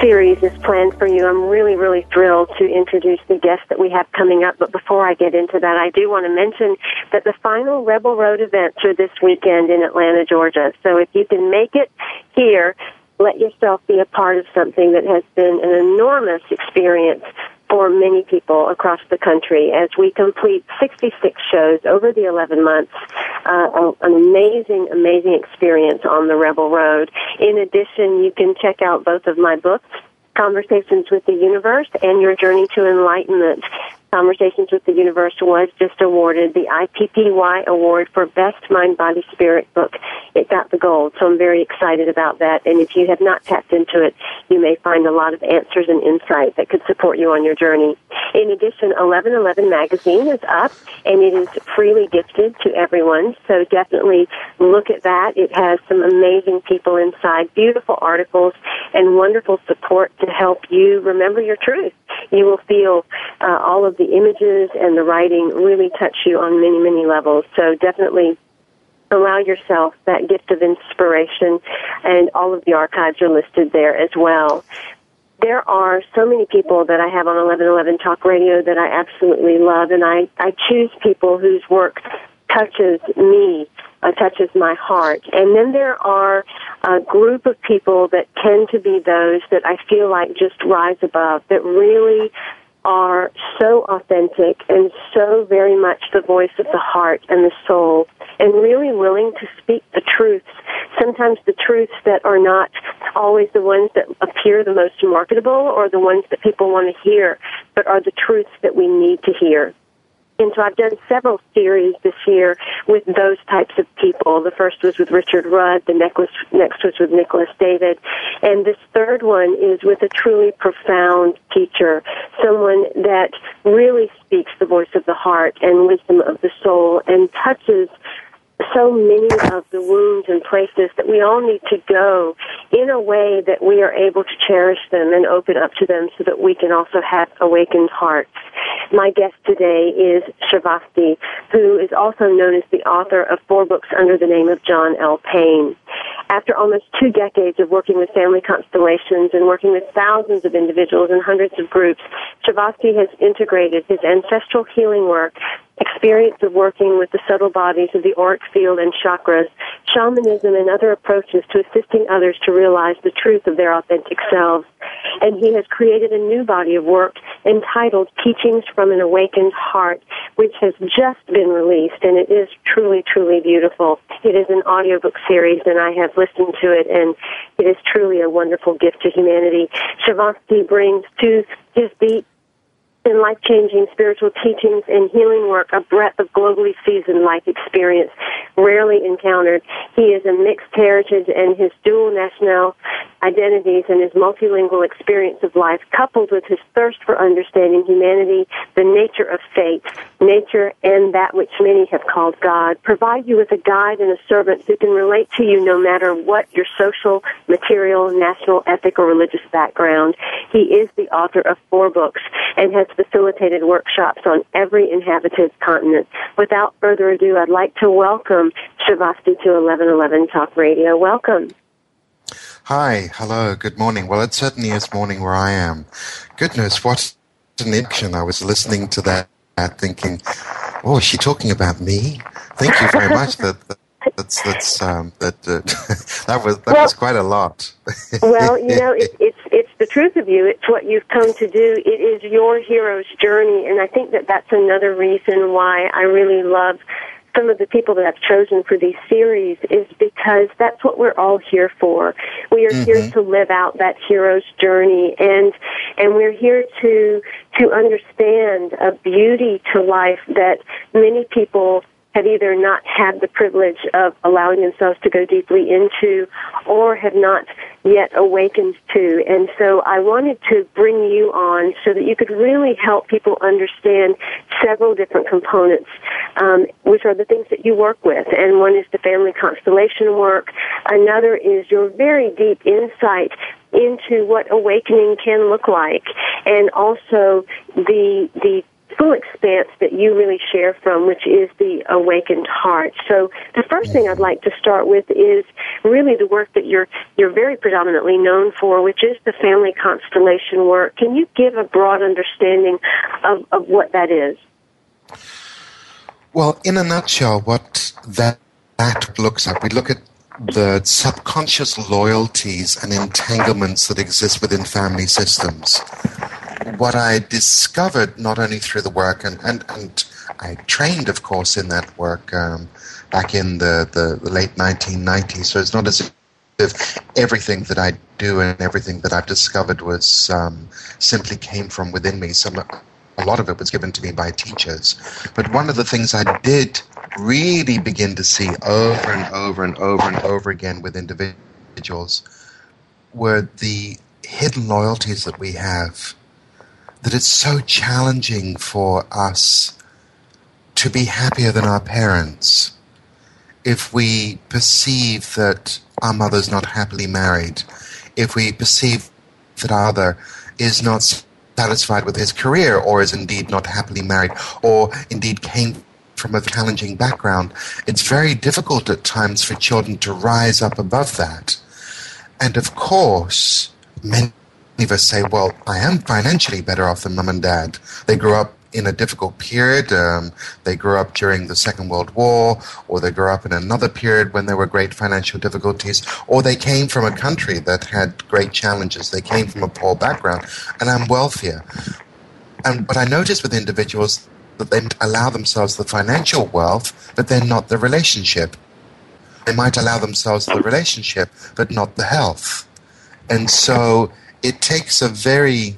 series is planned for you. I'm really, really thrilled to introduce the guest that we have coming up. But before I get into that, I do want to mention that the final Rebel Road events are this weekend in Atlanta, Georgia. So if you can make it here, let yourself be a part of something that has been an enormous experience for many people across the country as we complete 66 shows over the 11 months. Uh, an amazing, amazing experience on the Rebel Road. In addition, you can check out both of my books, Conversations with the Universe and Your Journey to Enlightenment. Conversations with the Universe was just awarded the IPPY Award for Best Mind, Body, Spirit book. It got the gold, so I'm very excited about that. And if you have not tapped into it, you may find a lot of answers and insight that could support you on your journey. In addition, 1111 magazine is up, and it is freely gifted to everyone. So definitely look at that. It has some amazing people inside, beautiful articles, and wonderful support to help you remember your truth. You will feel uh, all of the the images and the writing really touch you on many, many levels. So definitely allow yourself that gift of inspiration, and all of the archives are listed there as well. There are so many people that I have on 1111 Talk Radio that I absolutely love, and I, I choose people whose work touches me, uh, touches my heart. And then there are a group of people that tend to be those that I feel like just rise above, that really are so authentic and so very much the voice of the heart and the soul and really willing to speak the truths. Sometimes the truths that are not always the ones that appear the most marketable or the ones that people want to hear, but are the truths that we need to hear. And so I've done several series this year with those types of people. The first was with Richard Rudd. The next was, with Nicholas David. And this third one is with a truly profound teacher, someone that really speaks the voice of the heart and wisdom of the soul and touches so many of the wounds and places that we all need to go in a way that we are able to cherish them and open up to them so that we can also have awakened hearts. My guest today is Shavasti, who is also known as the author of four books under the name of John L. Payne. After almost two decades of working with family constellations and working with thousands of individuals and hundreds of groups, Shavasti has integrated his ancestral healing work experience of working with the subtle bodies of the auric field and chakras, shamanism, and other approaches to assisting others to realize the truth of their authentic selves. And he has created a new body of work entitled Teachings from an Awakened Heart, which has just been released, and it is truly, truly beautiful. It is an audiobook series, and I have listened to it, and it is truly a wonderful gift to humanity. Shavasti brings to his beat in life changing spiritual teachings and healing work a breadth of globally seasoned life experience rarely encountered. He is a mixed heritage and his dual national identities and his multilingual experience of life, coupled with his thirst for understanding humanity, the nature of fate, nature, and that which many have called God, provide you with a guide and a servant who can relate to you no matter what your social, material, national, ethic, or religious background. He is the author of four books and has facilitated workshops on every inhabited continent. Without further ado, I'd like to welcome Shavasti to 1111 Talk Radio. Welcome. Hi, hello, good morning. Well, it certainly is morning where I am. Goodness, what introduction, I was listening to that, thinking, "Oh, is she talking about me?" Thank you very much. that, that that's that's um, that uh, that was that well, was quite a lot. well, you know, it, it's the truth of you. It's what you've come to do. It is your hero's journey, and I think that that's another reason why I really love some of the people that I've chosen for these series is because that's what we're all here for. We are mm-hmm. here to live out that hero's journey and and we're here to to understand a beauty to life that many people have either not had the privilege of allowing themselves to go deeply into or have not yet awakened to. And so I wanted to bring you on so that you could really help people understand several different components, um, which are the things that you work with. And one is the family constellation work. Another is your very deep insight into what awakening can look like and also the the full expanse that you really share from, which is the awakened heart. So the first thing I'd like to start with is really the work that you're you're very predominantly known for, which is the family constellation work. Can you give a broad understanding of, of what that is? Well, in a nutshell, what that, that looks like, we look at the subconscious loyalties and entanglements that exist within family systems what I discovered, not only through the work, and, and, and I trained, of course, in that work um, back in the, the, the, late 1990s, so it's not as if everything that I do and everything that I've discovered was um, simply came from within me. Some, a lot of it was given to me by teachers. But one of the things I did really begin to see over and over and over and over again with individuals were the hidden loyalties that we have that it's so challenging for us to be happier than our parents if we perceive that our mother's not happily married, if we perceive that our other is not satisfied with his career or is indeed not happily married or indeed came from a challenging background, it's very difficult at times for children to rise up above that. And of course, many us say, well, I am financially better off than mum and dad. They grew up in a difficult period. Um, they grew up during the Second World War, or they grew up in another period when there were great financial difficulties, or they came from a country that had great challenges. They came from a poor background, and I'm wealthier. And what I notice with individuals that they allow themselves the financial wealth, but then not the relationship. They might allow themselves the relationship, but not the health. And so it takes a very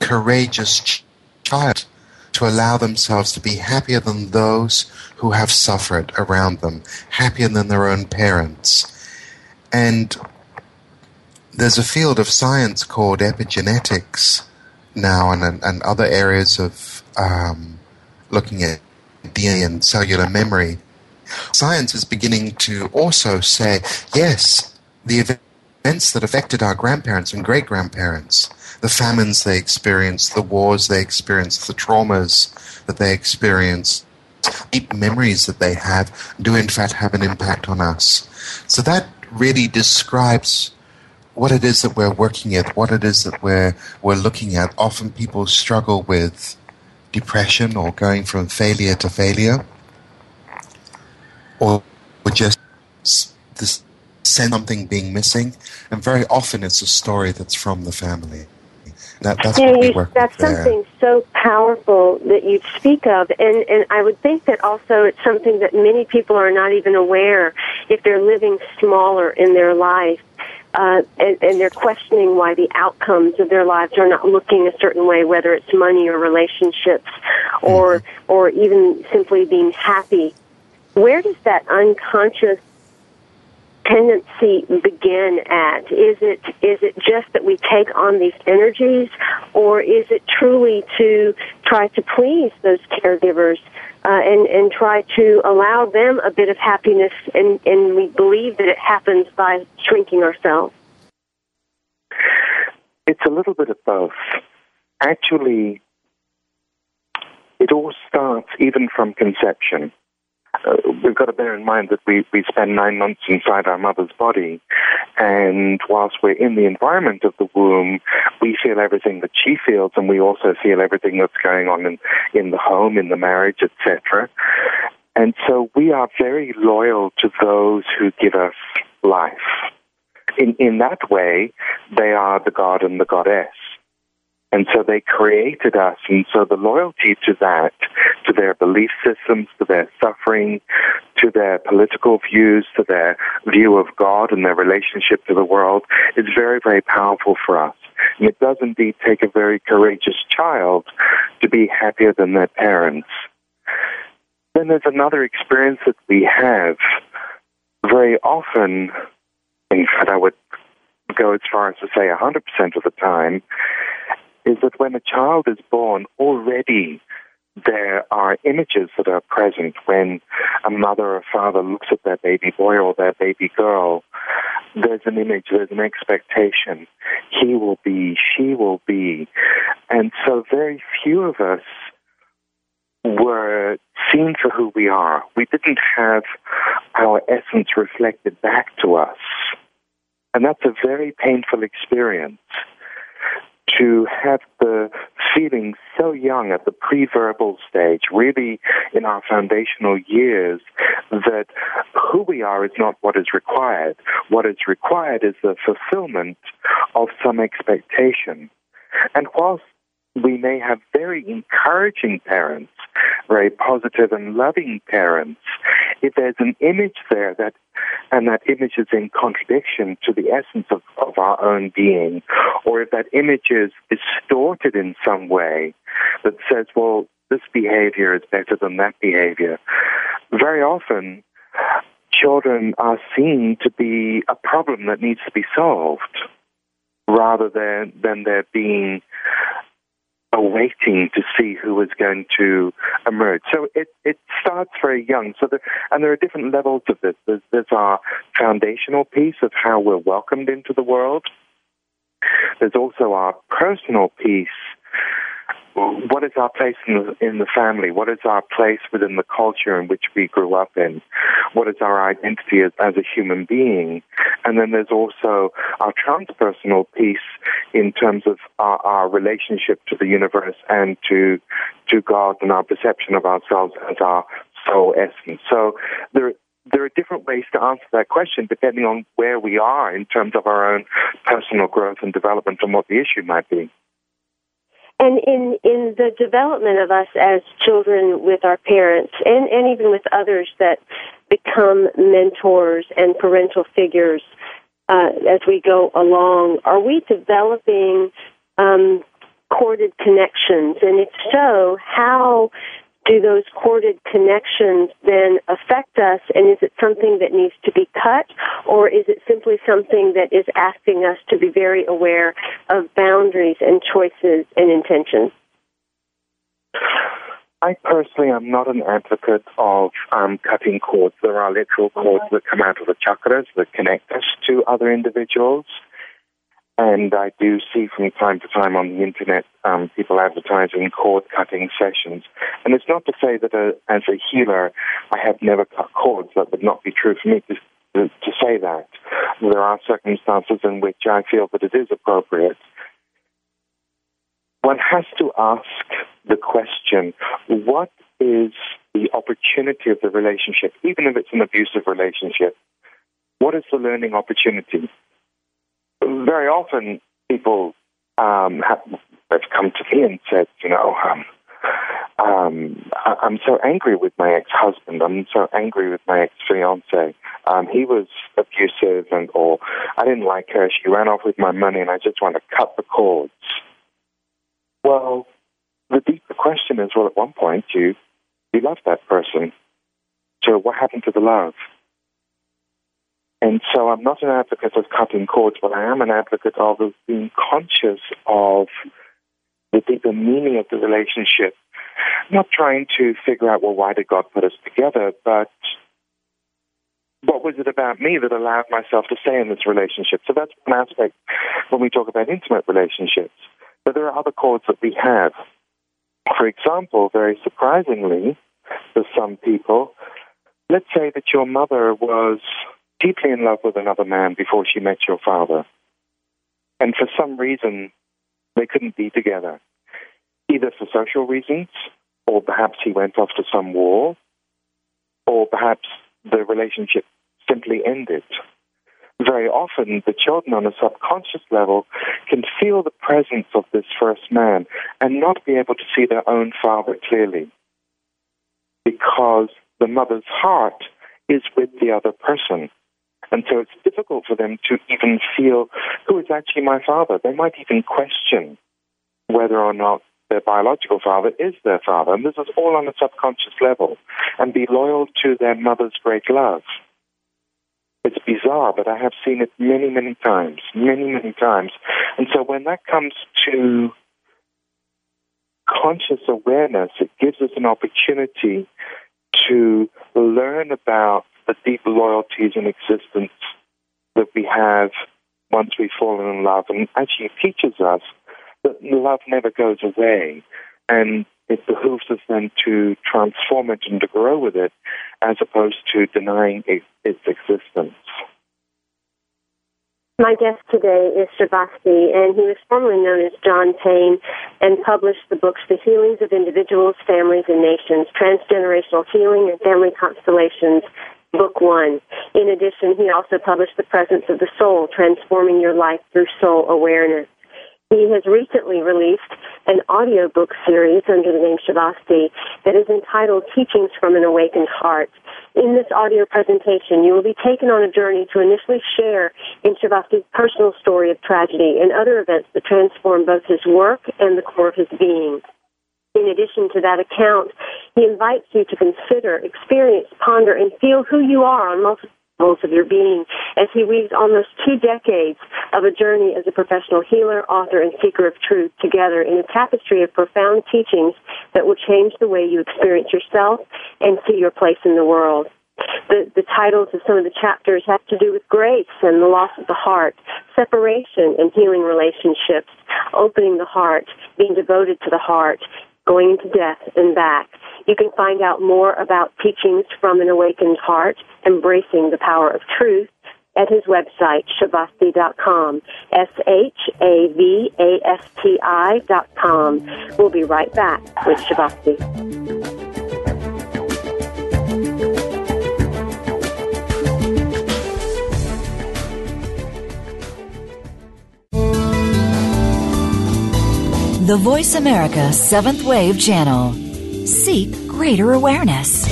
courageous ch- child to allow themselves to be happier than those who have suffered around them, happier than their own parents. And there's a field of science called epigenetics now, and, and other areas of um, looking at DNA and cellular memory. Science is beginning to also say, yes, the event events that affected our grandparents and great grandparents, the famines they experienced, the wars they experienced, the traumas that they experienced, deep memories that they have, do in fact have an impact on us. So that really describes what it is that we're working at, what it is that we're, we're looking at. Often people struggle with depression or going from failure to failure, or just this something being missing, and very often it's a story that's from the family. That, that's yeah, you, that's something so powerful that you speak of, and and I would think that also it's something that many people are not even aware if they're living smaller in their life. Uh, and, and they're questioning why the outcomes of their lives are not looking a certain way, whether it's money or relationships, or mm-hmm. or even simply being happy. Where does that unconscious tendency begin at? Is it is it just that we take on these energies, or is it truly to try to please those caregivers uh, and and try to allow them a bit of happiness, and and we believe that it happens by shrinking ourselves? It's a little bit of both. Actually, it all starts even from conception. Uh, we've got to bear in mind that we, we spend nine months inside our mother's body. And whilst we're in the environment of the womb, we feel everything that she feels, and we also feel everything that's going on in, in the home, in the marriage, etc. And so we are very loyal to those who give us life. In, in that way, they are the god and the goddess. And so they created us. And so the loyalty to that, to their belief systems, to their suffering, to their political views, to their view of God and their relationship to the world is very, very powerful for us. And it does indeed take a very courageous child to be happier than their parents. Then there's another experience that we have very often. In fact, I would go as far as to say 100% of the time, is that when a child is born, already there are images that are present when a mother or father looks at their baby boy or their baby girl. There's an image, there's an expectation. He will be, she will be. And so very few of us were seen for who we are. We didn't have our essence reflected back to us. And that's a very painful experience to have the feeling so young at the pre-verbal stage, really in our foundational years, that who we are is not what is required. What is required is the fulfillment of some expectation. And whilst we may have very encouraging parents, very positive and loving parents, if there's an image there that and that image is in contradiction to the essence of, of our own being, or if that image is distorted in some way that says, well, this behavior is better than that behavior, very often children are seen to be a problem that needs to be solved rather than, than there being awaiting to see who is going to emerge. So it, it starts very young. So the, and there are different levels of this. There's, there's our foundational piece of how we're welcomed into the world. There's also our personal piece what is our place in the, in the family? What is our place within the culture in which we grew up in? What is our identity as, as a human being? And then there's also our transpersonal piece in terms of our, our relationship to the universe and to to God and our perception of ourselves as our soul essence. So there there are different ways to answer that question depending on where we are in terms of our own personal growth and development and what the issue might be. And in, in the development of us as children with our parents and, and even with others that become mentors and parental figures uh, as we go along, are we developing um, corded connections? And if so, how do those corded connections then affect us? And is it something that needs to be cut, or is it simply something that is asking us to be very aware of boundaries and choices and intentions? I personally am not an advocate of um, cutting cords. There are literal cords that come out of the chakras that connect us to other individuals. And I do see from time to time on the internet um, people advertising cord cutting sessions. And it's not to say that uh, as a healer I have never cut cords. That would not be true for me to, to, to say that. There are circumstances in which I feel that it is appropriate. One has to ask the question what is the opportunity of the relationship, even if it's an abusive relationship? What is the learning opportunity? Very often people um, have, have come to me and said, you know, um, um, I, I'm so angry with my ex-husband. I'm so angry with my ex-fiance. Um, he was abusive, and or I didn't like her. She ran off with my money, and I just want to cut the cords. Well, the deeper question is, well, at one point you you loved that person. So what happened to the love? And so I'm not an advocate of cutting cords, but I am an advocate of being conscious of the deeper meaning of the relationship. Not trying to figure out, well, why did God put us together, but what was it about me that allowed myself to stay in this relationship? So that's one aspect when we talk about intimate relationships. But there are other cords that we have. For example, very surprisingly, for some people, let's say that your mother was deeply in love with another man before she met your father. And for some reason, they couldn't be together, either for social reasons, or perhaps he went off to some war, or perhaps the relationship simply ended. Very often, the children on a subconscious level can feel the presence of this first man and not be able to see their own father clearly because the mother's heart is with the other person. And so it's difficult for them to even feel who is actually my father. They might even question whether or not their biological father is their father. And this is all on a subconscious level. And be loyal to their mother's great love. It's bizarre, but I have seen it many, many times, many, many times. And so when that comes to conscious awareness, it gives us an opportunity to learn about the deep loyalties in existence that we have once we've fallen in love, and actually teaches us that love never goes away. And it behooves us then to transform it and to grow with it as opposed to denying it, its existence. My guest today is Shavasti, and he was formerly known as John Payne and published the books The Healings of Individuals, Families, and Nations, Transgenerational Healing and Family Constellations, Book One. In addition, he also published The Presence of the Soul, Transforming Your Life Through Soul Awareness. He has recently released an audiobook series under the name Shavasti that is entitled Teachings from an Awakened Heart. In this audio presentation, you will be taken on a journey to initially share in Shavasti's personal story of tragedy and other events that transformed both his work and the core of his being. In addition to that account, he invites you to consider, experience, ponder, and feel who you are on multiple levels of your being as he weaves almost two decades of a journey as a professional healer, author, and seeker of truth together in a tapestry of profound teachings that will change the way you experience yourself and see your place in the world. The, the titles of some of the chapters have to do with grace and the loss of the heart, separation and healing relationships, opening the heart, being devoted to the heart, going into death and back. You can find out more about teachings from an awakened heart, embracing the power of truth, at his website, shavasti.com. S-H-A-V-A-S-T-I com. We'll be right back with Shavasti. The Voice America Seventh Wave Channel. Seek greater awareness.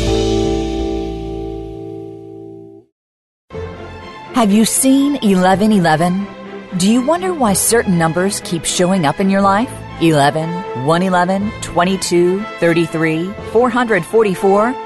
Have you seen 1111? Do you wonder why certain numbers keep showing up in your life? 11, 111, 22, 33, 444?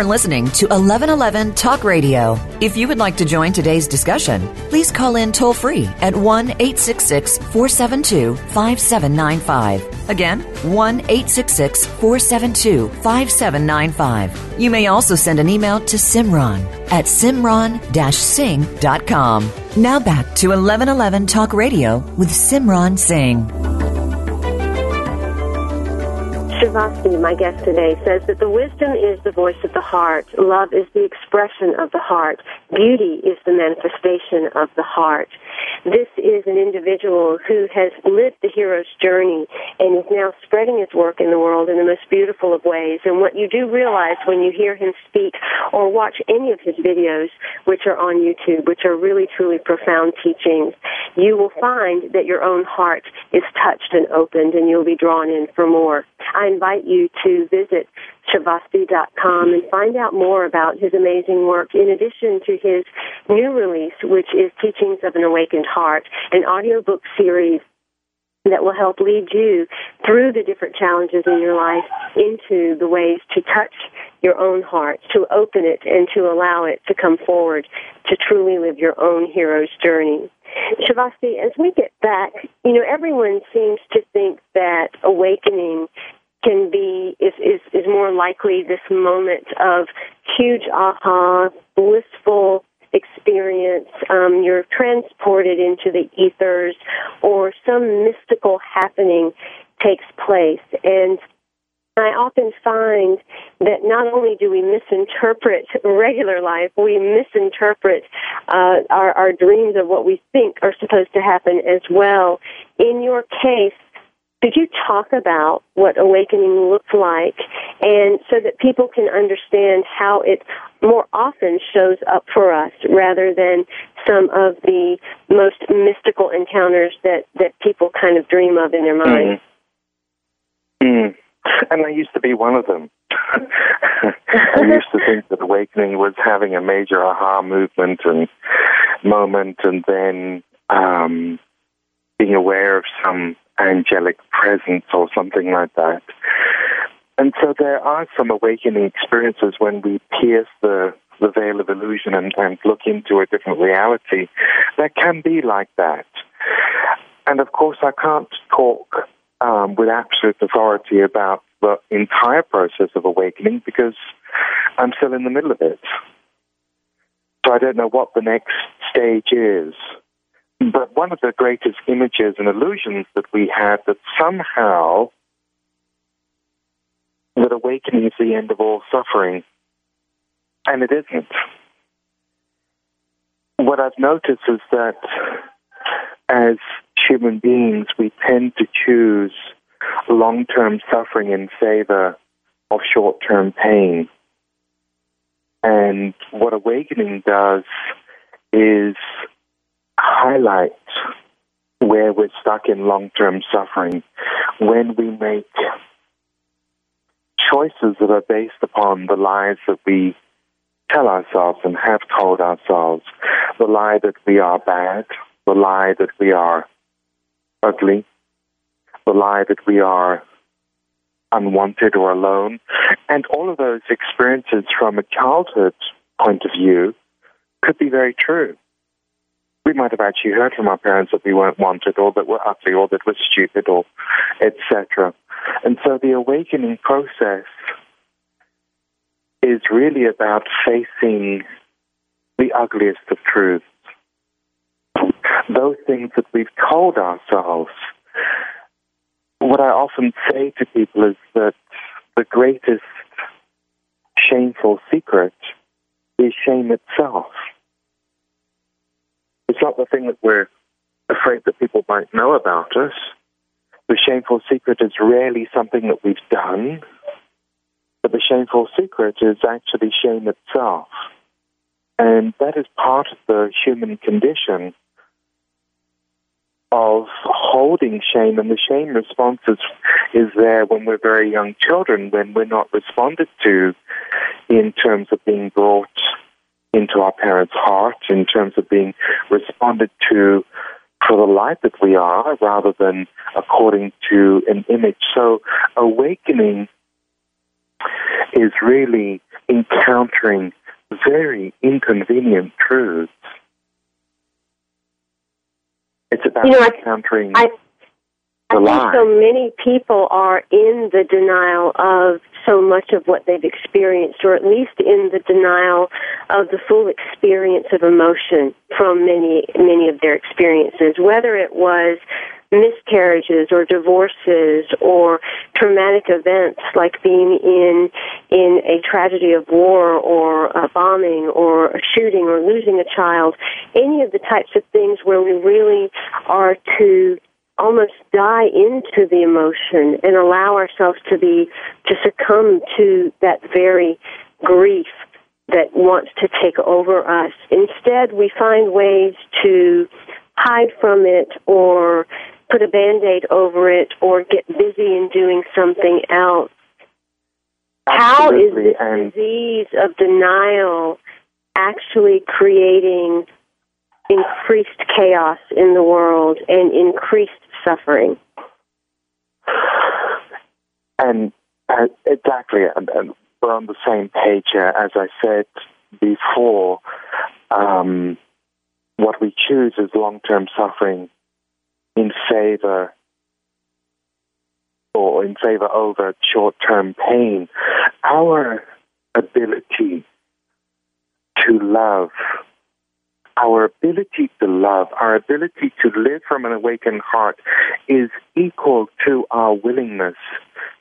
Are listening to 1111 Talk Radio. If you would like to join today's discussion, please call in toll free at 1 866 472 5795. Again, 1 866 472 5795. You may also send an email to Simran at simran singh.com. Now back to 1111 Talk Radio with Simran Singh. Shavasti, my guest today, says that the wisdom is the voice of the heart, love is the expression of the heart, beauty is the manifestation of the heart. This is an individual who has lived the hero's journey and is now spreading his work in the world in the most beautiful of ways. And what you do realize when you hear him speak or watch any of his videos, which are on YouTube, which are really truly profound teachings, you will find that your own heart is touched and opened and you'll be drawn in for more. I invite you to visit shavasti.com and find out more about his amazing work in addition to his new release, which is Teachings of an Awakened Heart, an audiobook series that will help lead you through the different challenges in your life into the ways to touch your own heart, to open it and to allow it to come forward to truly live your own hero's journey. Shavasti, as we get back, you know, everyone seems to think that awakening can be is, is is more likely this moment of huge aha, blissful experience. Um, you're transported into the ethers, or some mystical happening takes place, and I often find that not only do we misinterpret regular life, we misinterpret uh, our, our dreams of what we think are supposed to happen as well. In your case, could you talk about what awakening looks like and so that people can understand how it more often shows up for us rather than some of the most mystical encounters that, that people kind of dream of in their minds? Mm. Mm. And I used to be one of them. I used to think that awakening was having a major aha movement and moment and then um, being aware of some angelic presence or something like that. And so there are some awakening experiences when we pierce the, the veil of illusion and, and look into a different reality that can be like that. And of course, I can't talk um, with absolute authority about the entire process of awakening because I'm still in the middle of it. So I don't know what the next stage is. But one of the greatest images and illusions that we have that somehow that awakening is the end of all suffering. And it isn't. What I've noticed is that as human beings, we tend to choose long term suffering in favor of short term pain. And what awakening does is highlight where we're stuck in long term suffering when we make choices that are based upon the lies that we tell ourselves and have told ourselves. The lie that we are bad, the lie that we are ugly, the lie that we are unwanted or alone. And all of those experiences from a childhood point of view could be very true. We might have actually heard from our parents that we weren't wanted or that we're ugly or that we're stupid or etc. And so the awakening process is really about facing the ugliest of truths. Those things that we've told ourselves. What I often say to people is that the greatest shameful secret is shame itself. It's not the thing that we're afraid that people might know about us. The shameful secret is rarely something that we've done, but the shameful secret is actually shame itself. And that is part of the human condition of holding shame. And the shame response is, is there when we're very young children, when we're not responded to in terms of being brought into our parents' heart, in terms of being responded to for the light that we are rather than according to an image. So awakening is really encountering very inconvenient truths. It's about you know, encountering I, I, I think so many people are in the denial of so much of what they've experienced, or at least in the denial of the full experience of emotion from many, many of their experiences, whether it was miscarriages or divorces or traumatic events like being in in a tragedy of war or a bombing or a shooting or losing a child. Any of the types of things where we really are to almost die into the emotion and allow ourselves to be to succumb to that very grief that wants to take over us. Instead, we find ways to hide from it or put a band-aid over it or get busy in doing something else. How is this disease of denial actually creating increased chaos in the world and increased suffering? And uh, exactly, and, and, we're on the same page. Uh, as I said before, um, what we choose is long-term suffering in favor or in favor over short term pain, our ability to love, our ability to love, our ability to live from an awakened heart is equal to our willingness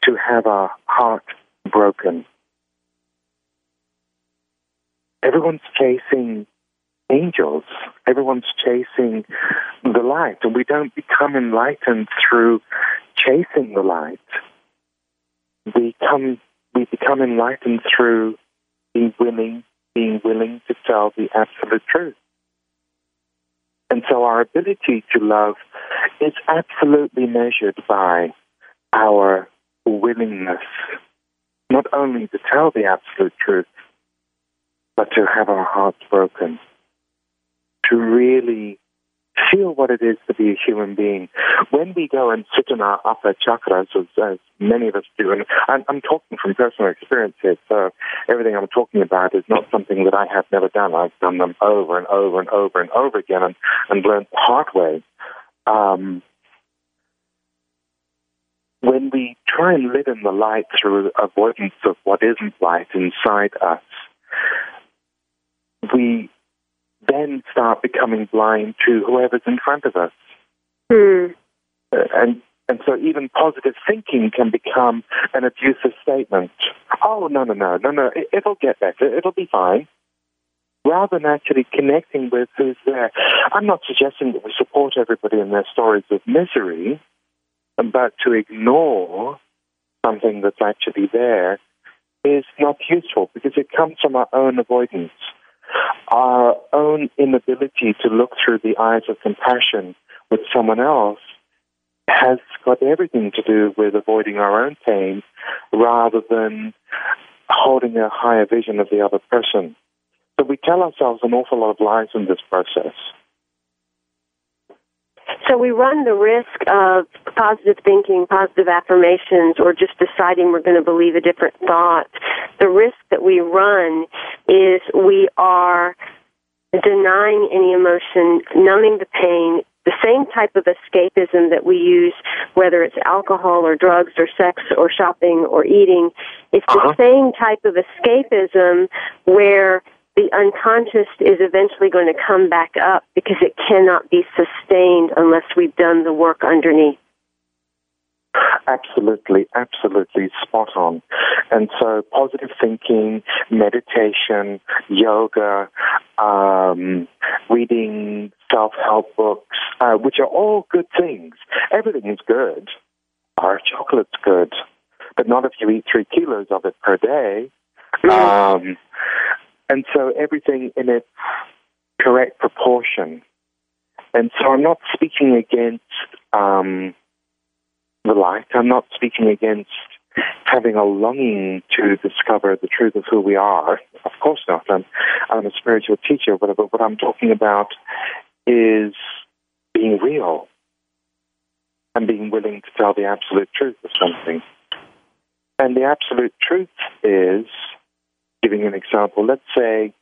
to have our heart broken. Everyone's chasing angels. Everyone's chasing the light, and we don't become enlightened through chasing the light. We come, we become enlightened through being willing, being willing to tell the absolute truth. And so our ability to love is absolutely measured by our willingness not only to tell the absolute truth, but to have our hearts broken to really feel what it is to be a human being. When we go and sit in our upper chakras, as, as many of us do, and I'm, I'm, talking from personal experience here, so everything I'm talking about is not something that I have never done. I've done them over and over and over and over again and, and learned the hard way. Um, when we try and live in the light through avoidance of what isn't light inside us, we then start becoming blind to whoever's in front of us. Mm. and and so even positive thinking can become an abusive statement. Oh no no no no no! It, it'll get better. It'll be fine. Rather than actually connecting with who's there. I'm not suggesting that we support everybody in their stories of misery, but to ignore something that's actually there is not useful because it comes from our own avoidance our own inability to look through the eyes of compassion with someone else has got everything to do with avoiding our own pain rather than holding a higher vision of the other person. So we tell ourselves an awful lot of lies in this process. So we run the risk of positive thinking, positive affirmations, or just deciding we're going to believe a different thought. The risk that we run is we are denying any emotion, numbing the pain, the same type of escapism that we use, whether it's alcohol or drugs or sex or shopping or eating, it's uh-huh. the same type of escapism where the unconscious is eventually going to come back up because it cannot be sustained unless we've done the work underneath. Absolutely, absolutely spot on. And so, positive thinking, meditation, yoga, um, reading self help books, uh, which are all good things. Everything is good. Our chocolate's good, but not if you eat three kilos of it per day. Mm. Um, and so everything in its correct proportion. And so I'm not speaking against um, the light. I'm not speaking against having a longing to discover the truth of who we are. Of course not. I'm, I'm a spiritual teacher, but, but what I'm talking about is being real and being willing to tell the absolute truth of something. And the absolute truth is giving an example, let's say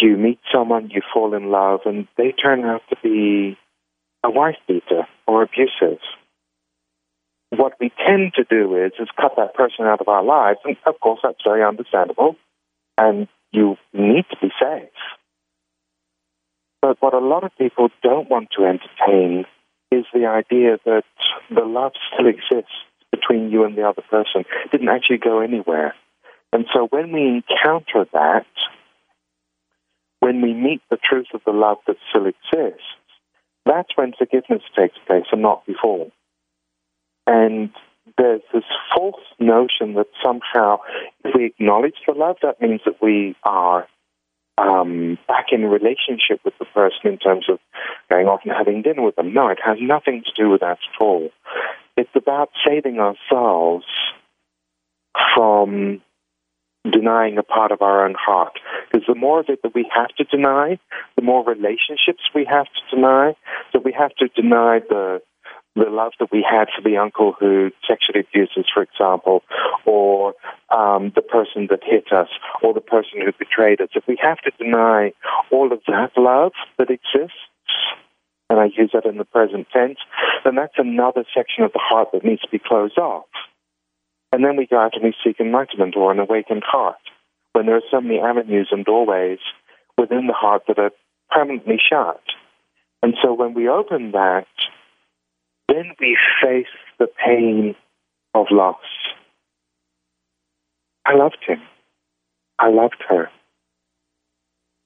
you meet someone, you fall in love, and they turn out to be a wife beater or abusive. What we tend to do is is cut that person out of our lives, and of course that's very understandable, and you need to be safe. But what a lot of people don't want to entertain is the idea that the love still exists between you and the other person. It didn't actually go anywhere. And so when we encounter that, when we meet the truth of the love that still exists, that's when forgiveness takes place and not before. And there's this false notion that somehow if we acknowledge the love, that means that we are um, back in relationship with the person in terms of going off and having dinner with them. No, it has nothing to do with that at all. It's about saving ourselves from denying a part of our own heart. Because the more of it that we have to deny, the more relationships we have to deny. So we have to deny the the love that we had for the uncle who sexually abused us, for example, or um, the person that hit us, or the person who betrayed us. If we have to deny all of that love that exists, and I use that in the present tense, then that's another section of the heart that needs to be closed off. And then we go out and we seek enlightenment or an awakened heart when there are so many avenues and doorways within the heart that are permanently shut. And so when we open that, then we face the pain of loss. I loved him. I loved her.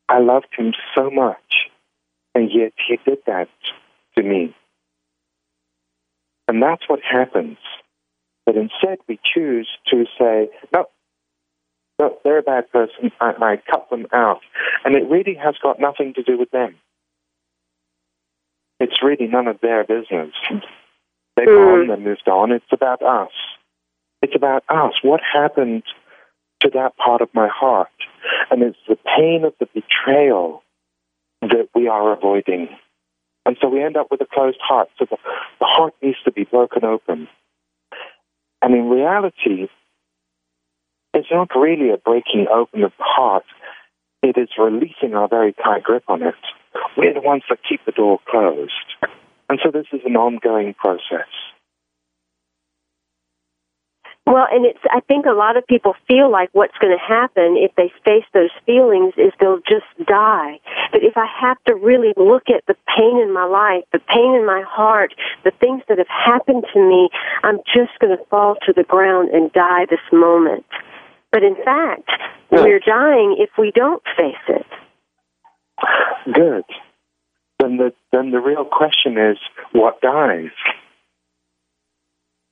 I loved him so much, and yet he did that to me. And that's what happens. But instead, we choose to say, no, no, they're a bad person. I, I cut them out. And it really has got nothing to do with them. It's really none of their business. They've mm. gone, they moved on. It's about us. It's about us. What happened to that part of my heart? And it's the pain of the betrayal that we are avoiding. And so we end up with a closed heart. So the, the heart needs to be broken open. And in reality, it's not really a breaking open of the heart. It is releasing our very tight grip on it. We're the ones that keep the door closed. And so this is an ongoing process. Well, and it's, I think a lot of people feel like what's going to happen if they face those feelings is they'll just die. But if I have to really look at the pain in my life, the pain in my heart, the things that have happened to me, I'm just going to fall to the ground and die this moment. But in fact, Good. we're dying if we don't face it. Good. Then the then the real question is what dies?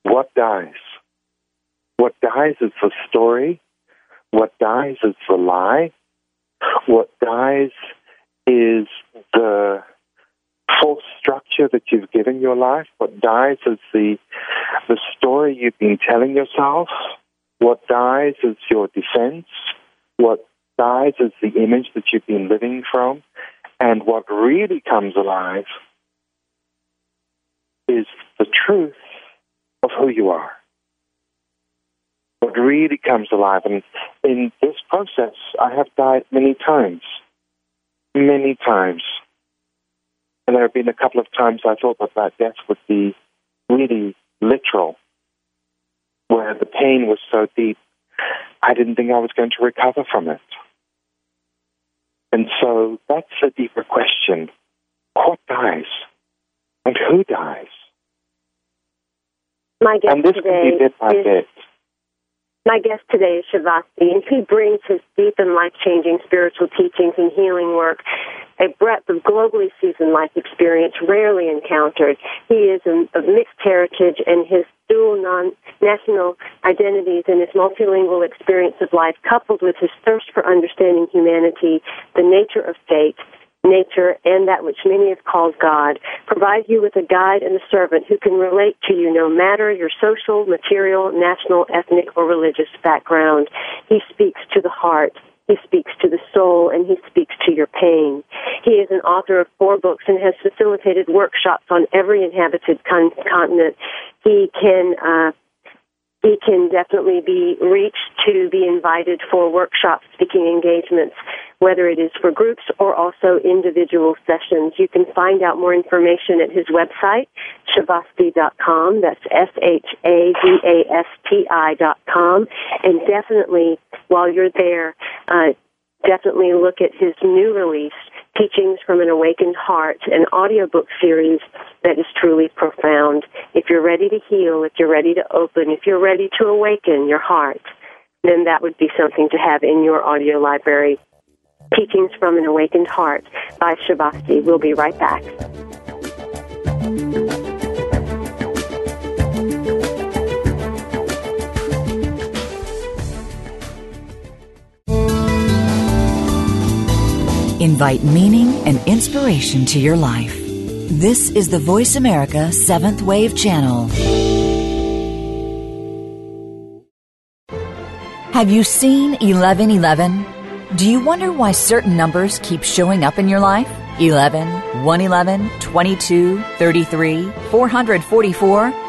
What dies? What dies is the story. What dies is the lie. What dies is the false structure that you've given your life. What dies is the the story you've been telling yourself. What dies is your defense. What dies is the image that you've been living from. And what really comes alive is the truth of who you are what really comes alive. And in this process, I have died many times, many times. And there have been a couple of times I thought that that death would be really literal, where the pain was so deep, I didn't think I was going to recover from it. And so that's a deeper question. What dies? And who dies? My guest and this today can be bit by is, bit. My guest today is Shavasti, and he brings his deep and life changing spiritual teachings and healing work, a breadth of globally seasoned life experience rarely encountered. He is of mixed heritage, and his dual non national identities and his multilingual experience of life, coupled with his thirst for understanding humanity, the nature of fate, nature, and that which many have called God, provide you with a guide and a servant who can relate to you no matter your social, material, national, ethnic, or religious background. He speaks to the heart. He speaks to the soul and he speaks to your pain. He is an author of four books and has facilitated workshops on every inhabited con- continent. He can uh, he can definitely be reached to be invited for workshop speaking engagements, whether it is for groups or also individual sessions. You can find out more information at his website, shavasti.com. That's S-H-A-V-A-S-T-I dot com. And definitely, while you're there, uh, definitely look at his new release, Teachings from an Awakened Heart, an audiobook series that is truly profound If you're ready to heal, if you're ready to open, if you're ready to awaken your heart, then that would be something to have in your audio library. Teachings from an Awakened Heart by Shavasti. We'll be right back. Invite meaning and inspiration to your life. This is the Voice America Seventh Wave Channel. Have you seen 1111? Do you wonder why certain numbers keep showing up in your life? 11, 111, 22, 33, 444?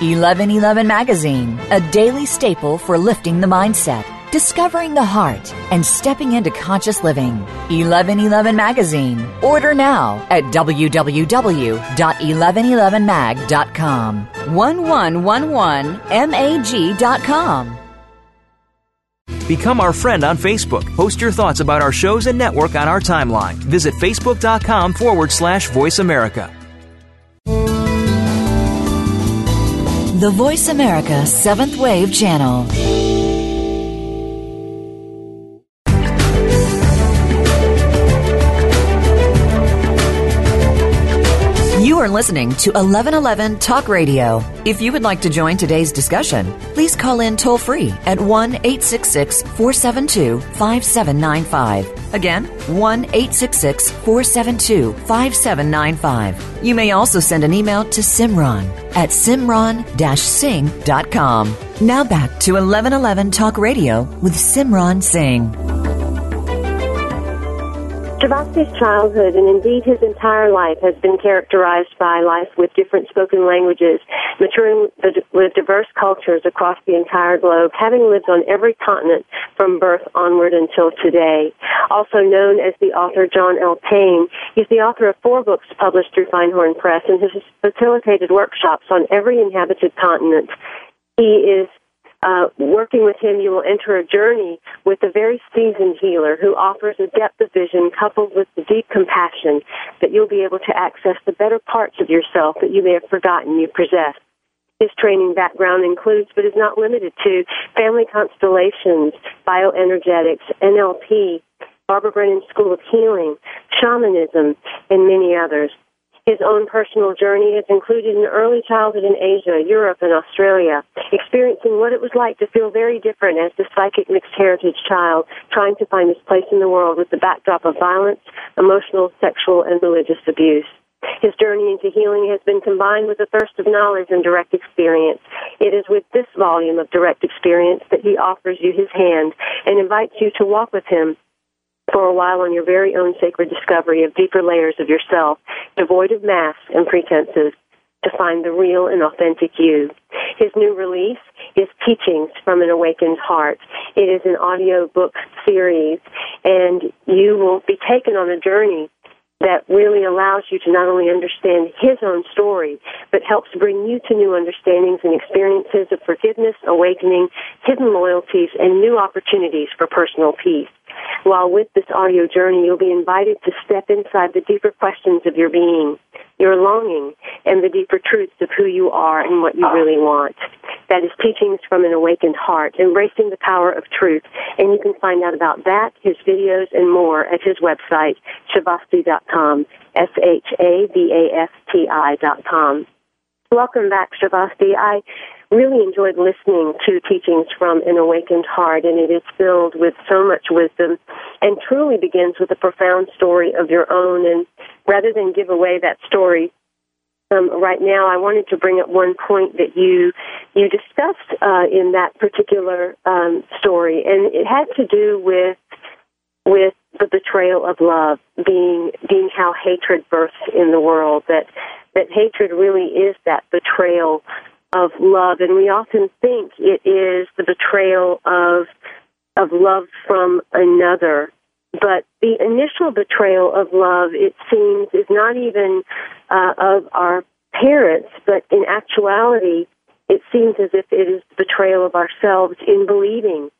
1111 Magazine, a daily staple for lifting the mindset, discovering the heart, and stepping into conscious living. 1111 Magazine. Order now at www.1111mag.com. 1111mag.com. Become our friend on Facebook. Post your thoughts about our shows and network on our timeline. Visit facebook.com forward slash voice America. The Voice America Seventh Wave Channel. Are listening to 1111 Talk Radio. If you would like to join today's discussion, please call in toll free at 1 866 472 5795. Again, 1 866 472 5795. You may also send an email to Simran at simran-singh.com. Now back to 1111 Talk Radio with Simran Singh. Shavasti's childhood and indeed his entire life has been characterized by life with different spoken languages, maturing with diverse cultures across the entire globe, having lived on every continent from birth onward until today. Also known as the author John L. Payne, he's the author of four books published through Findhorn Press and has facilitated workshops on every inhabited continent. He is uh, working with him, you will enter a journey with a very seasoned healer who offers a depth of vision coupled with the deep compassion that you'll be able to access the better parts of yourself that you may have forgotten you possess. His training background includes, but is not limited to, family constellations, bioenergetics, NLP, Barbara Brennan School of Healing, shamanism, and many others. His own personal journey has included an early childhood in Asia, Europe, and Australia, experiencing what it was like to feel very different as the psychic mixed heritage child, trying to find his place in the world with the backdrop of violence, emotional, sexual, and religious abuse. His journey into healing has been combined with a thirst of knowledge and direct experience. It is with this volume of direct experience that he offers you his hand and invites you to walk with him for a while on your very own sacred discovery of deeper layers of yourself, devoid of masks and pretenses, to find the real and authentic you. His new release is Teachings from an Awakened Heart. It is an audio book series, and you will be taken on a journey that really allows you to not only understand his own story, but helps bring you to new understandings and experiences of forgiveness, awakening, hidden loyalties, and new opportunities for personal peace. While with this audio journey, you'll be invited to step inside the deeper questions of your being, your longing, and the deeper truths of who you are and what you ah. really want. That is Teachings from an Awakened Heart, Embracing the Power of Truth. And you can find out about that, his videos, and more at his website, shavasti.com, S-H-A-V-A-S-T-I dot com. Welcome back, Shavasti. I really enjoyed listening to teachings from an awakened heart, and it is filled with so much wisdom and truly begins with a profound story of your own. And rather than give away that story, um, right now, I wanted to bring up one point that you you discussed uh, in that particular um, story, and it had to do with with the betrayal of love being being how hatred births in the world. That that hatred really is that betrayal of love, and we often think it is the betrayal of of love from another. But the initial betrayal of love, it seems, is not even uh, of our parents, but in actuality, it seems as if it is the betrayal of ourselves in believing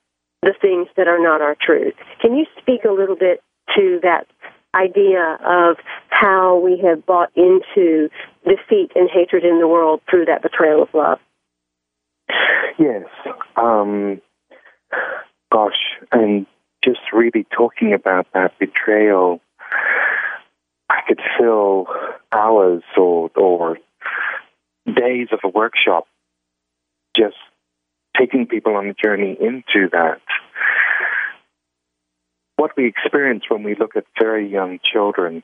the things that are not our truth. Can you speak a little bit to that idea of how we have bought into defeat and hatred in the world through that betrayal of love? Yes. Um, gosh, and just really talking about that betrayal, I could fill hours or, or days of a workshop just taking people on a journey into that. What we experience when we look at very young children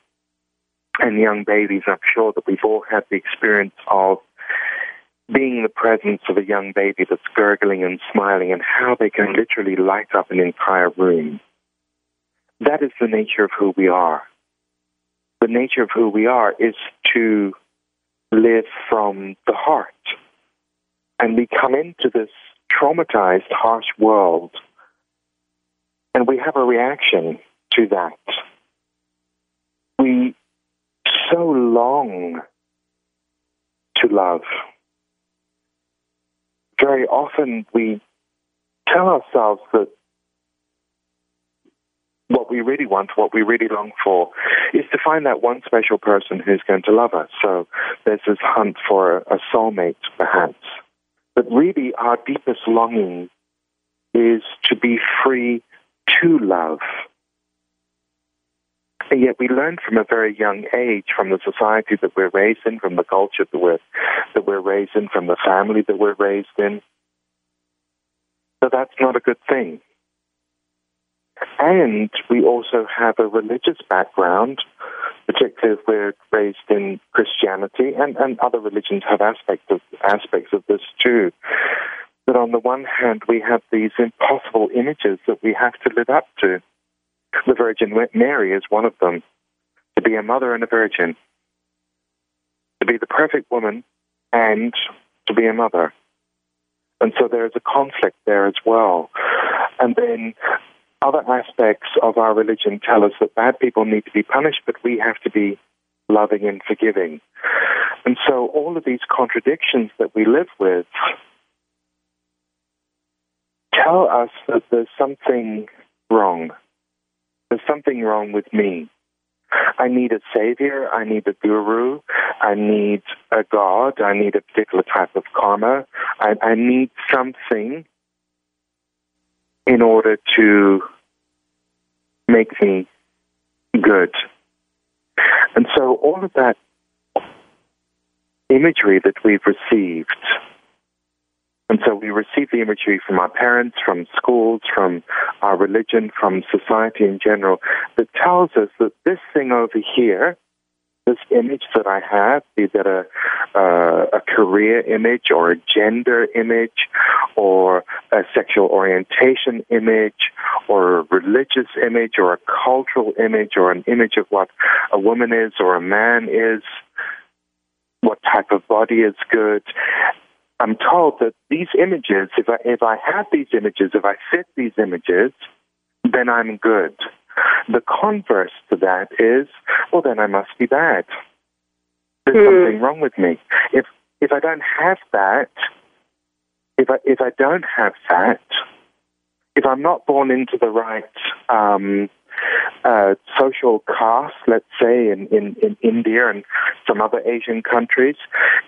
and young babies, I'm sure that we've all had the experience of being in the presence of a young baby that's gurgling and smiling and how they can literally light up an entire room. That is the nature of who we are. The nature of who we are is to live from the heart. And we come into this traumatized, harsh world, and we have a reaction to that. We so long to love very often we tell ourselves that what we really want, what we really long for, is to find that one special person who's going to love us. So there's this hunt for a soulmate, perhaps. But really, our deepest longing is to be free to love. And yet we learn from a very young age, from the society that we're raised in, from the culture that we're, that we're raised in, from the family that we're raised in, So that's not a good thing. And we also have a religious background, particularly if we're raised in Christianity, and, and other religions have aspects of, aspects of this too. But on the one hand, we have these impossible images that we have to live up to. The Virgin Mary is one of them. To be a mother and a virgin. To be the perfect woman and to be a mother. And so there's a conflict there as well. And then other aspects of our religion tell us that bad people need to be punished, but we have to be loving and forgiving. And so all of these contradictions that we live with tell us that there's something wrong. There's something wrong with me. I need a savior. I need a guru. I need a god. I need a particular type of karma. I, I need something in order to make me good. And so all of that imagery that we've received and so we receive the imagery from our parents, from schools, from our religion, from society in general, that tells us that this thing over here, this image that I have, be that a, uh, a career image or a gender image or a sexual orientation image or a religious image or a cultural image or an image of what a woman is or a man is, what type of body is good. I'm told that these images, if I, if I have these images, if I fit these images, then I'm good. The converse to that is, well, then I must be bad. There's mm. something wrong with me. If if I don't have that, if I if I don't have that, if I'm not born into the right um, uh, social caste, let's say in, in, in India and some other Asian countries,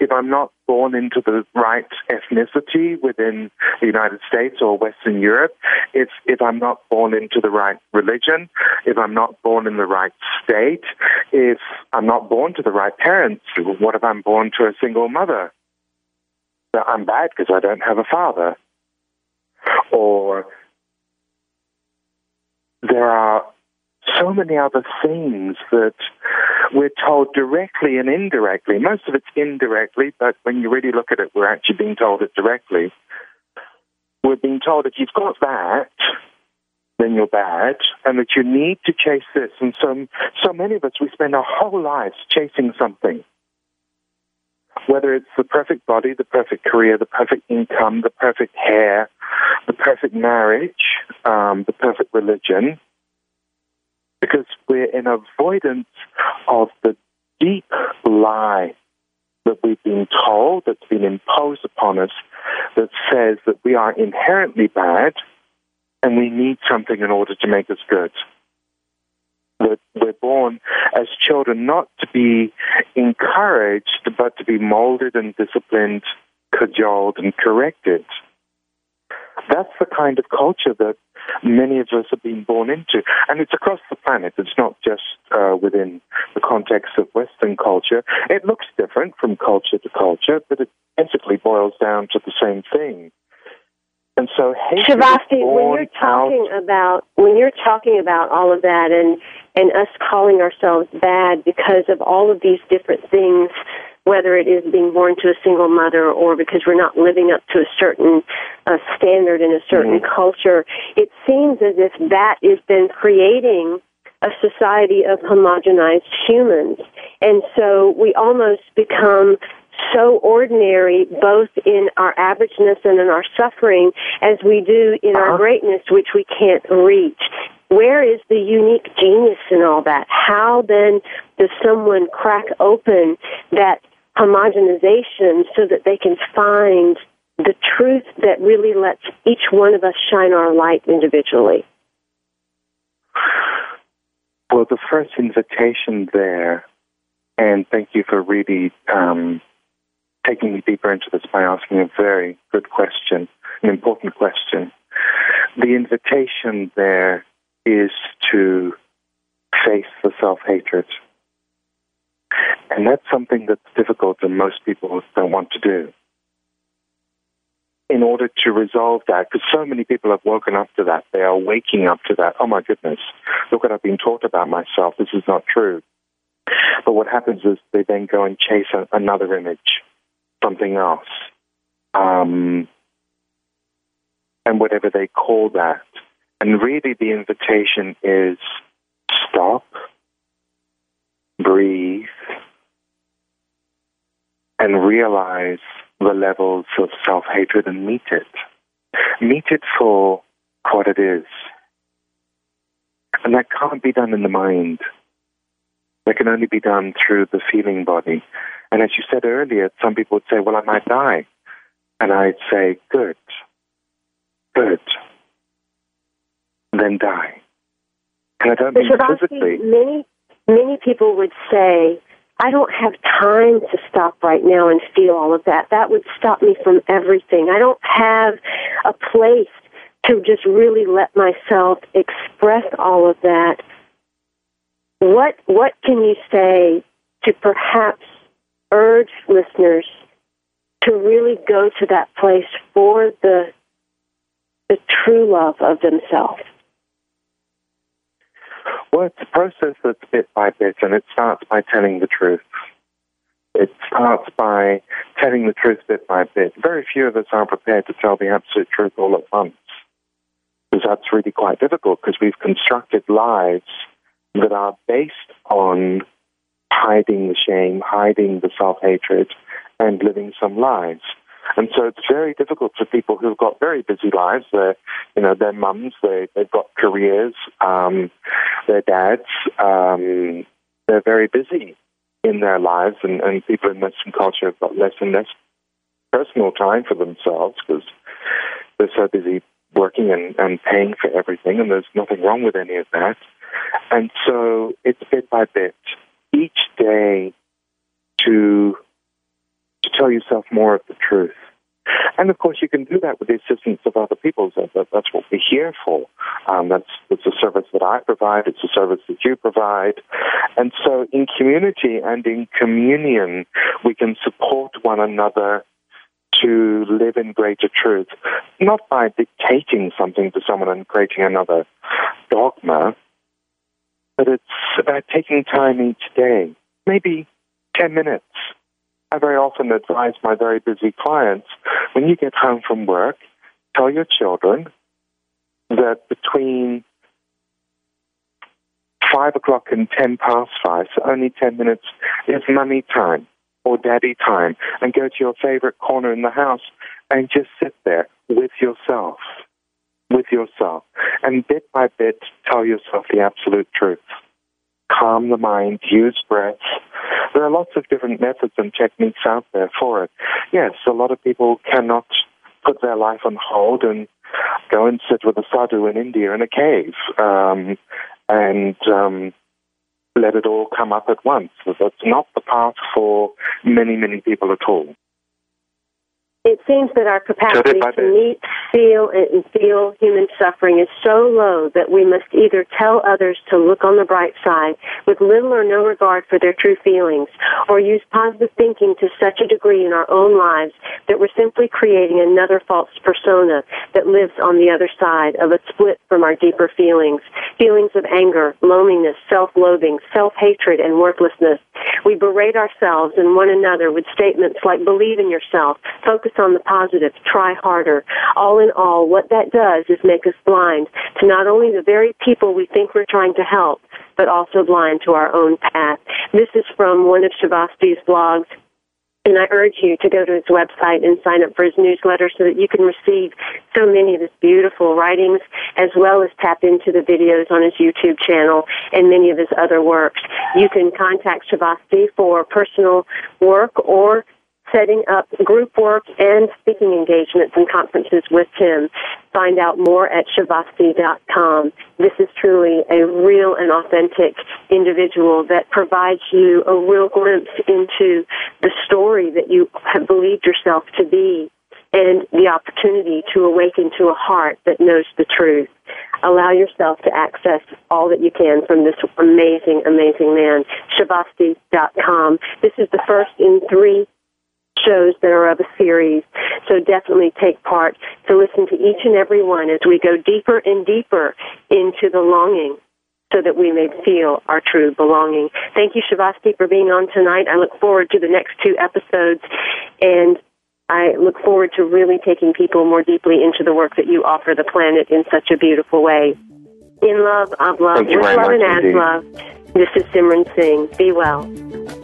if I'm not born into the right ethnicity within the United States or Western Europe, if, if I'm not born into the right religion, if I'm not born in the right state, if I'm not born to the right parents, what if I'm born to a single mother? I'm bad because I don't have a father. Or there are so many other things that we're told directly and indirectly. Most of it's indirectly, but when you really look at it, we're actually being told it directly. We're being told if you've got that, then you're bad, and that you need to chase this. And so, so many of us, we spend our whole lives chasing something. Whether it's the perfect body, the perfect career, the perfect income, the perfect hair, the perfect marriage, um, the perfect religion, because we're in avoidance of the deep lie that we've been told, that's been imposed upon us, that says that we are inherently bad and we need something in order to make us good. That we're born as children not to be encouraged, but to be molded and disciplined, cajoled and corrected. That's the kind of culture that many of us have been born into. And it's across the planet. It's not just uh, within the context of Western culture. It looks different from culture to culture, but it basically boils down to the same thing. And so Shavasti, when you're talking out, about when you're talking about all of that and and us calling ourselves bad because of all of these different things whether it is being born to a single mother or because we're not living up to a certain uh, standard in a certain mm-hmm. culture, it seems as if that has been creating a society of homogenized humans. And so we almost become so ordinary both in our averageness and in our suffering as we do in our uh-huh. greatness which we can't reach where is the unique genius in all that how then does someone crack open that homogenization so that they can find the truth that really lets each one of us shine our light individually? Well, the first invitation there, and thank you for really um, taking me deeper into this by asking a very good question, an important question. The invitation there is to face the self hatred and that's something that's difficult and most people don't want to do. In order to resolve that, because so many people have woken up to that, they are waking up to that. Oh my goodness, look what I've been taught about myself. This is not true. But what happens is they then go and chase a, another image, something else, um, and whatever they call that. And really, the invitation is stop, breathe, and realize the levels of self hatred and meet it. Meet it for what it is. And that can't be done in the mind. That can only be done through the feeling body. And as you said earlier, some people would say, Well, I might die. And I'd say, Good, good. And then die. And I don't mean physically. Many, many people would say, I don't have time to stop right now and feel all of that. That would stop me from everything. I don't have a place to just really let myself express all of that. What what can you say to perhaps urge listeners to really go to that place for the the true love of themselves? Well, it's a process that's bit by bit, and it starts by telling the truth. It starts by telling the truth bit by bit. Very few of us are prepared to tell the absolute truth all at once. Because that's really quite difficult because we've constructed lives that are based on hiding the shame, hiding the self hatred, and living some lives. And so it's very difficult for people who've got very busy lives. They're, you know, their mums, they, they've got careers, um, their dads, um, they're very busy in their lives, and, and people in Western culture have got less and less personal time for themselves because they're so busy working and, and paying for everything, and there's nothing wrong with any of that. And so it's bit by bit, each day to to tell yourself more of the truth. And of course, you can do that with the assistance of other people. That's what we're here for. Um, that's it's a service that I provide. It's a service that you provide. And so, in community and in communion, we can support one another to live in greater truth, not by dictating something to someone and creating another dogma, but it's about taking time each day, maybe 10 minutes, I very often advise my very busy clients when you get home from work, tell your children that between five o'clock and ten past five, so only ten minutes, is money time. or daddy time and go to your favorite corner in the house and just sit there with yourself, with yourself, and bit by bit tell yourself the absolute truth. Calm the mind, use breath. There are lots of different methods and techniques out there for it. Yes, a lot of people cannot put their life on hold and go and sit with a sadhu in India in a cave um, and um, let it all come up at once. That's not the path for many, many people at all it seems that our capacity to meet, feel, and feel human suffering is so low that we must either tell others to look on the bright side with little or no regard for their true feelings, or use positive thinking to such a degree in our own lives that we're simply creating another false persona that lives on the other side of a split from our deeper feelings. Feelings of anger, loneliness, self-loathing, self-hatred, and worthlessness. We berate ourselves and one another with statements like believe in yourself, focus on the positive, try harder. All in all, what that does is make us blind to not only the very people we think we're trying to help, but also blind to our own path. This is from one of Shavasti's blogs. And I urge you to go to his website and sign up for his newsletter so that you can receive so many of his beautiful writings as well as tap into the videos on his YouTube channel and many of his other works. You can contact Shavasti for personal work or setting up group work and speaking engagements and conferences with him. Find out more at shavasti.com. This is truly a real and authentic individual that provides you a real glimpse into the story that you have believed yourself to be and the opportunity to awaken to a heart that knows the truth. Allow yourself to access all that you can from this amazing, amazing man. Shavasti.com. This is the first in three shows that are of a series. So definitely take part to listen to each and every one as we go deeper and deeper into the longing so that we may feel our true belonging. Thank you, Shavasti, for being on tonight. I look forward to the next two episodes and I look forward to really taking people more deeply into the work that you offer the planet in such a beautiful way. In love, of love, with love and as love. This is Simran Singh. Be well.